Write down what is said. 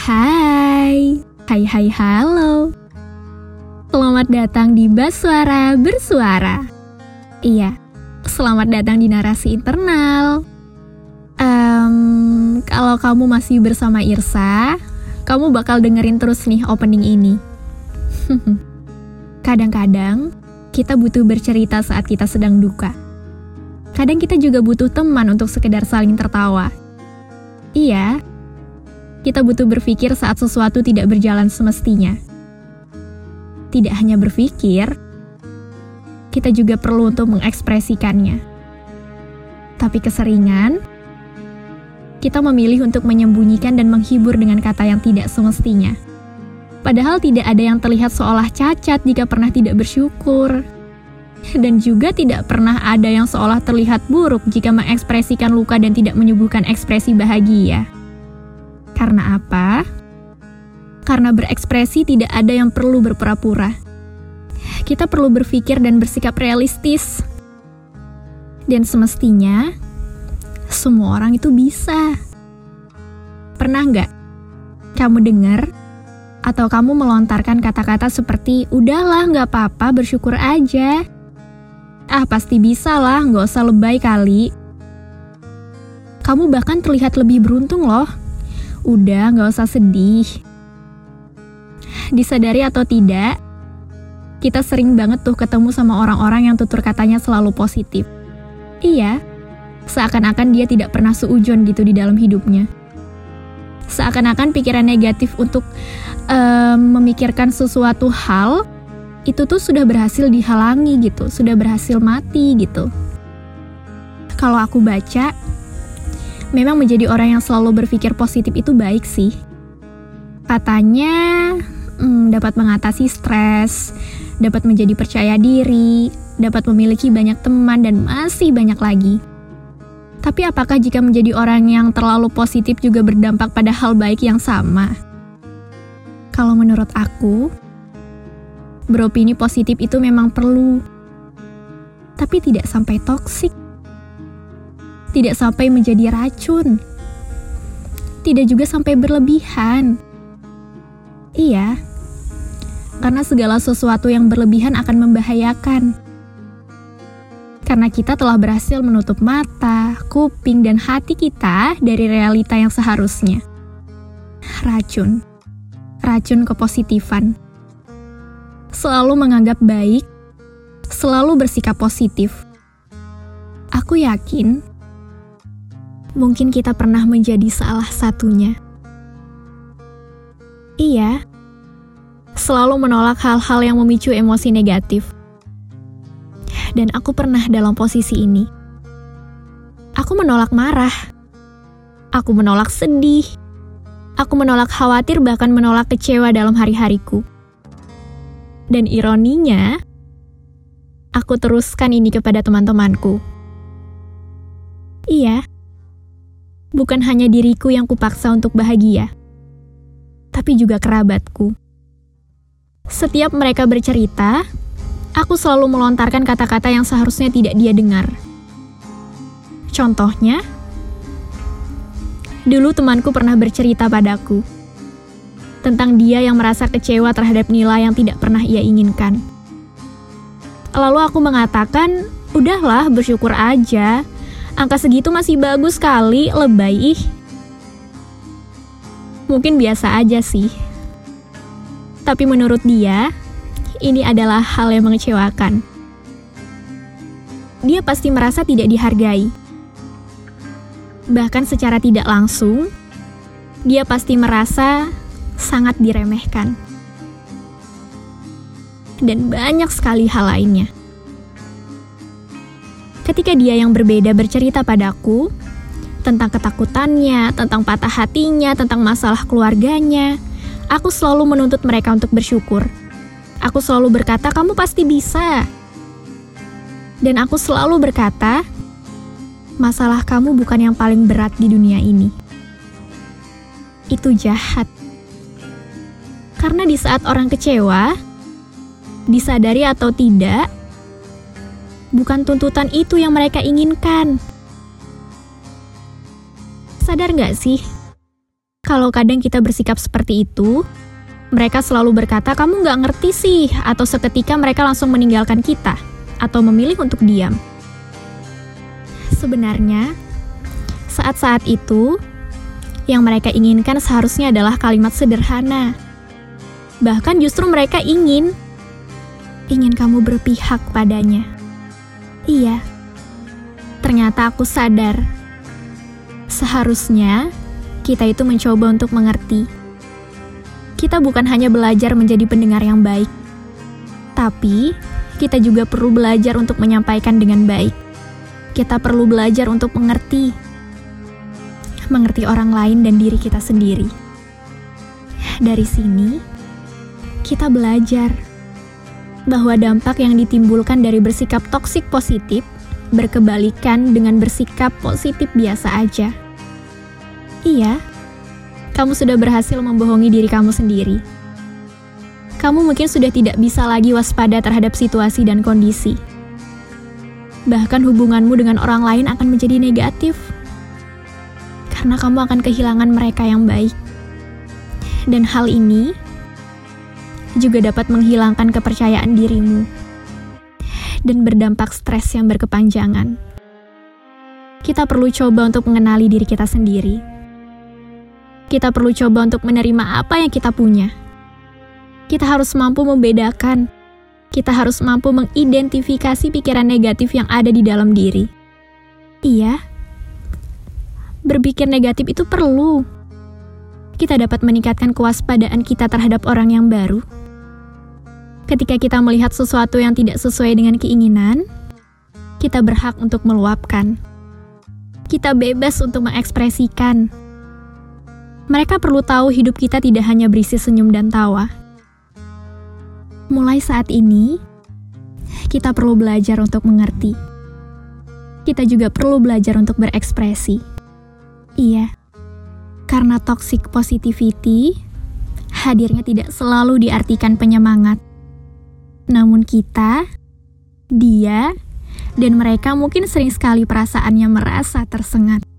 Hai, hai hai halo. Selamat datang di Baswara Bersuara. Iya, selamat datang di narasi internal. Um, kalau kamu masih bersama Irsa, kamu bakal dengerin terus nih opening ini. Kadang-kadang kita butuh bercerita saat kita sedang duka. Kadang kita juga butuh teman untuk sekedar saling tertawa. Iya, kita butuh berpikir saat sesuatu tidak berjalan semestinya tidak hanya berpikir, kita juga perlu untuk mengekspresikannya. Tapi keseringan, kita memilih untuk menyembunyikan dan menghibur dengan kata yang tidak semestinya. Padahal tidak ada yang terlihat seolah cacat jika pernah tidak bersyukur. Dan juga tidak pernah ada yang seolah terlihat buruk jika mengekspresikan luka dan tidak menyuguhkan ekspresi bahagia. Karena apa? karena berekspresi tidak ada yang perlu berpura-pura. Kita perlu berpikir dan bersikap realistis. Dan semestinya, semua orang itu bisa. Pernah nggak kamu dengar atau kamu melontarkan kata-kata seperti, udahlah nggak apa-apa bersyukur aja. Ah pasti bisa lah, nggak usah lebay kali. Kamu bahkan terlihat lebih beruntung loh. Udah nggak usah sedih disadari atau tidak, kita sering banget tuh ketemu sama orang-orang yang tutur katanya selalu positif. Iya, seakan-akan dia tidak pernah seujon gitu di dalam hidupnya. Seakan-akan pikiran negatif untuk um, memikirkan sesuatu hal itu tuh sudah berhasil dihalangi gitu, sudah berhasil mati gitu. Kalau aku baca, memang menjadi orang yang selalu berpikir positif itu baik sih. Katanya hmm, dapat mengatasi stres, dapat menjadi percaya diri, dapat memiliki banyak teman, dan masih banyak lagi. Tapi, apakah jika menjadi orang yang terlalu positif juga berdampak pada hal baik yang sama? Kalau menurut aku, beropini positif itu memang perlu, tapi tidak sampai toksik, tidak sampai menjadi racun, tidak juga sampai berlebihan. Iya, karena segala sesuatu yang berlebihan akan membahayakan. Karena kita telah berhasil menutup mata, kuping, dan hati kita dari realita yang seharusnya. Racun, racun kepositifan. Selalu menganggap baik, selalu bersikap positif. Aku yakin mungkin kita pernah menjadi salah satunya. Iya, selalu menolak hal-hal yang memicu emosi negatif. Dan aku pernah dalam posisi ini. Aku menolak marah. Aku menolak sedih. Aku menolak khawatir bahkan menolak kecewa dalam hari-hariku. Dan ironinya, aku teruskan ini kepada teman-temanku. Iya, bukan hanya diriku yang kupaksa untuk bahagia, tapi juga kerabatku. Setiap mereka bercerita, aku selalu melontarkan kata-kata yang seharusnya tidak dia dengar. Contohnya, dulu temanku pernah bercerita padaku tentang dia yang merasa kecewa terhadap nilai yang tidak pernah ia inginkan. Lalu aku mengatakan, udahlah bersyukur aja, angka segitu masih bagus sekali, lebay ih. Mungkin biasa aja sih, tapi menurut dia, ini adalah hal yang mengecewakan. Dia pasti merasa tidak dihargai. Bahkan secara tidak langsung, dia pasti merasa sangat diremehkan. Dan banyak sekali hal lainnya. Ketika dia yang berbeda bercerita padaku tentang ketakutannya, tentang patah hatinya, tentang masalah keluarganya, Aku selalu menuntut mereka untuk bersyukur. Aku selalu berkata, "Kamu pasti bisa." Dan aku selalu berkata, "Masalah kamu bukan yang paling berat di dunia ini." Itu jahat. Karena di saat orang kecewa, disadari atau tidak, bukan tuntutan itu yang mereka inginkan. Sadar nggak sih? Kalau kadang kita bersikap seperti itu, mereka selalu berkata, kamu nggak ngerti sih, atau seketika mereka langsung meninggalkan kita, atau memilih untuk diam. Sebenarnya, saat-saat itu, yang mereka inginkan seharusnya adalah kalimat sederhana. Bahkan justru mereka ingin, ingin kamu berpihak padanya. Iya, ternyata aku sadar. Seharusnya kita itu mencoba untuk mengerti. Kita bukan hanya belajar menjadi pendengar yang baik, tapi kita juga perlu belajar untuk menyampaikan dengan baik. Kita perlu belajar untuk mengerti, mengerti orang lain dan diri kita sendiri. Dari sini, kita belajar bahwa dampak yang ditimbulkan dari bersikap toksik positif berkebalikan dengan bersikap positif biasa aja. Iya, kamu sudah berhasil membohongi diri kamu sendiri. Kamu mungkin sudah tidak bisa lagi waspada terhadap situasi dan kondisi. Bahkan hubunganmu dengan orang lain akan menjadi negatif. Karena kamu akan kehilangan mereka yang baik. Dan hal ini juga dapat menghilangkan kepercayaan dirimu dan berdampak stres yang berkepanjangan. Kita perlu coba untuk mengenali diri kita sendiri. Kita perlu coba untuk menerima apa yang kita punya. Kita harus mampu membedakan. Kita harus mampu mengidentifikasi pikiran negatif yang ada di dalam diri. Iya, berpikir negatif itu perlu. Kita dapat meningkatkan kewaspadaan kita terhadap orang yang baru Ketika kita melihat sesuatu yang tidak sesuai dengan keinginan, kita berhak untuk meluapkan. Kita bebas untuk mengekspresikan. Mereka perlu tahu hidup kita tidak hanya berisi senyum dan tawa. Mulai saat ini, kita perlu belajar untuk mengerti. Kita juga perlu belajar untuk berekspresi. Iya, karena toxic positivity hadirnya tidak selalu diartikan penyemangat namun kita, dia, dan mereka mungkin sering sekali perasaannya merasa tersengat.